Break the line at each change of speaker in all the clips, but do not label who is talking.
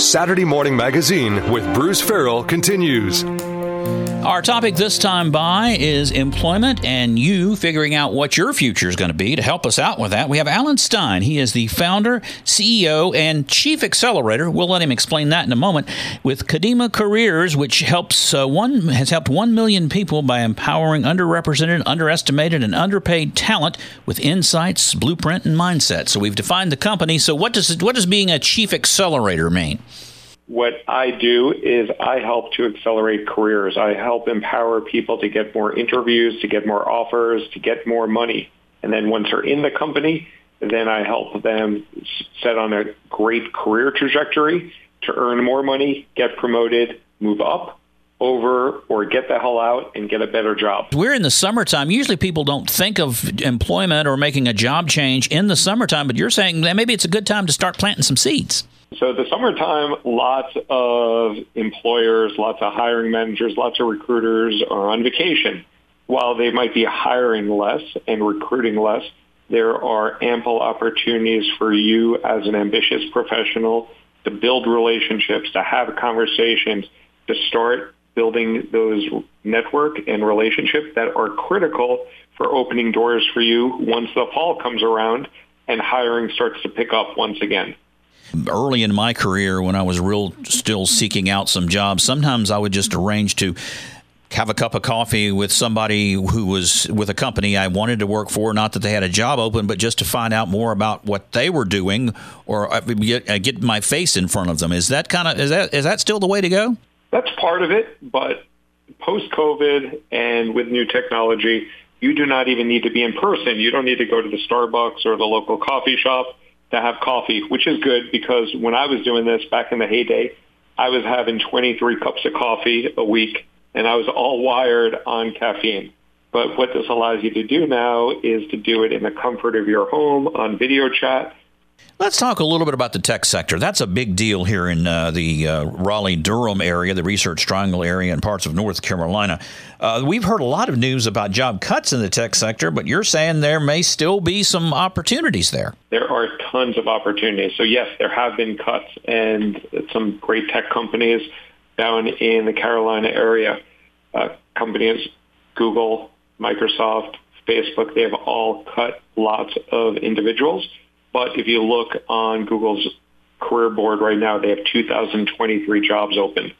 Saturday Morning Magazine with Bruce Ferrell continues.
Our topic this time by is employment and you figuring out what your future is going to be. To help us out with that, we have Alan Stein. He is the founder, CEO, and chief accelerator. We'll let him explain that in a moment. With Kadima Careers, which helps uh, one has helped one million people by empowering underrepresented, underestimated, and underpaid talent with insights, blueprint, and mindset. So we've defined the company. So what does what does being a chief accelerator mean?
What I do is I help to accelerate careers. I help empower people to get more interviews, to get more offers, to get more money. And then once they're in the company, then I help them set on a great career trajectory to earn more money, get promoted, move up, over or get the hell out and get a better job.
We're in the summertime. Usually people don't think of employment or making a job change in the summertime, but you're saying that maybe it's a good time to start planting some seeds.
So the summertime, lots of employers, lots of hiring managers, lots of recruiters are on vacation. While they might be hiring less and recruiting less, there are ample opportunities for you as an ambitious professional to build relationships, to have conversations, to start building those network and relationships that are critical for opening doors for you once the fall comes around and hiring starts to pick up once again
early in my career when I was real still seeking out some jobs, sometimes I would just arrange to have a cup of coffee with somebody who was with a company I wanted to work for. Not that they had a job open, but just to find out more about what they were doing, or uh, get, uh, get my face in front of them. Is that kind of is that is that still the way to go?
That's part of it, but post COVID and with new technology, you do not even need to be in person. You don't need to go to the Starbucks or the local coffee shop to have coffee, which is good because when I was doing this back in the heyday, I was having 23 cups of coffee a week and I was all wired on caffeine. But what this allows you to do now is to do it in the comfort of your home on video chat
Let's talk a little bit about the tech sector. That's a big deal here in uh, the uh, Raleigh Durham area, the Research Triangle area, and parts of North Carolina. Uh, we've heard a lot of news about job cuts in the tech sector, but you're saying there may still be some opportunities there.
There are tons of opportunities. So, yes, there have been cuts, and some great tech companies down in the Carolina area, uh, companies, Google, Microsoft, Facebook, they have all cut lots of individuals. But if you look on Google's career board right now, they have 2,023 jobs open.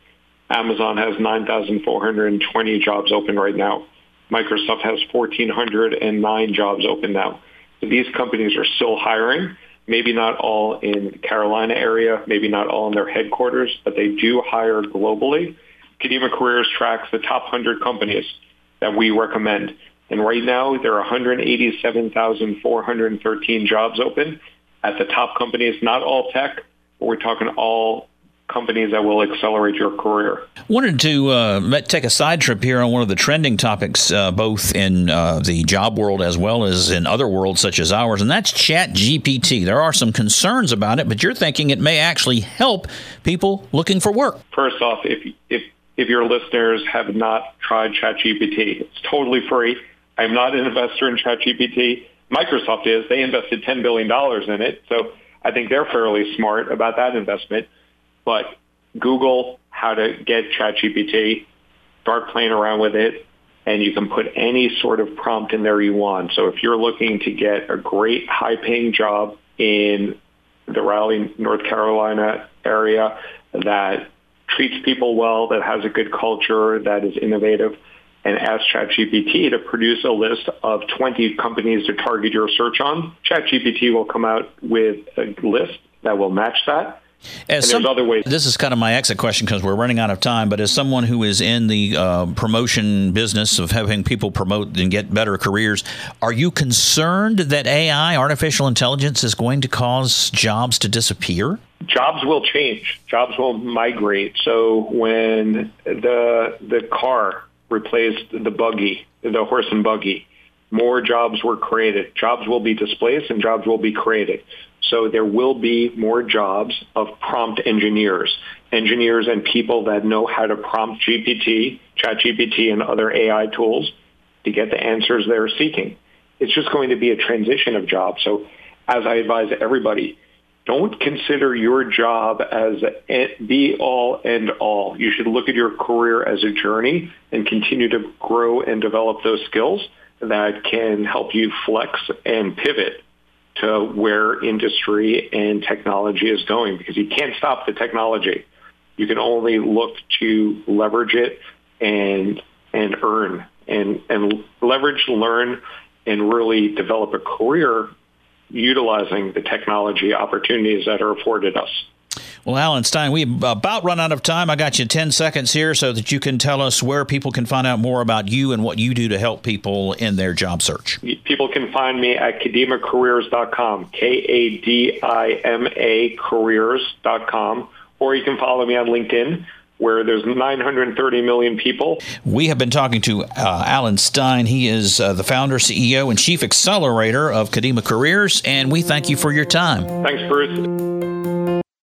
Amazon has 9,420 jobs open right now. Microsoft has 1,409 jobs open now. So these companies are still hiring, maybe not all in the Carolina area, maybe not all in their headquarters, but they do hire globally. Kadima Careers tracks the top 100 companies that we recommend. And right now, there are 187,413 jobs open at the top companies, not all tech, but we're talking all companies that will accelerate your career.
Wanted to uh, take a side trip here on one of the trending topics, uh, both in uh, the job world as well as in other worlds such as ours, and that's Chat GPT. There are some concerns about it, but you're thinking it may actually help people looking for work.
First off, if if if your listeners have not tried ChatGPT, it's totally free. I'm not an investor in ChatGPT. Microsoft is. They invested $10 billion in it. So I think they're fairly smart about that investment. But Google how to get ChatGPT, start playing around with it, and you can put any sort of prompt in there you want. So if you're looking to get a great high-paying job in the Raleigh, North Carolina area that treats people well, that has a good culture, that is innovative, and ask ChatGPT to produce a list of 20 companies to target your search on. ChatGPT will come out with a list that will match that.
Some, other ways. This is kind of my exit question because we're running out of time. But as someone who is in the uh, promotion business of having people promote and get better careers, are you concerned that AI, artificial intelligence, is going to cause jobs to disappear?
Jobs will change. Jobs will migrate. So when the the car replaced the buggy, the horse and buggy. More jobs were created. Jobs will be displaced and jobs will be created. So there will be more jobs of prompt engineers, engineers and people that know how to prompt GPT, ChatGPT, and other AI tools to get the answers they're seeking. It's just going to be a transition of jobs. So as I advise everybody, don't consider your job as be all end all. You should look at your career as a journey and continue to grow and develop those skills that can help you flex and pivot to where industry and technology is going because you can't stop the technology. You can only look to leverage it and and earn and and leverage, learn, and really develop a career utilizing the technology opportunities that are afforded us.
Well, Alan Stein, we about run out of time. I got you 10 seconds here so that you can tell us where people can find out more about you and what you do to help people in their job search.
People can find me at kadimacareers.com, K-A-D-I-M-A careers.com, or you can follow me on LinkedIn where there's 930 million people.
We have been talking to uh, Alan Stein. He is uh, the founder, CEO, and chief accelerator of Kadima Careers, and we thank you for your time.
Thanks, Bruce.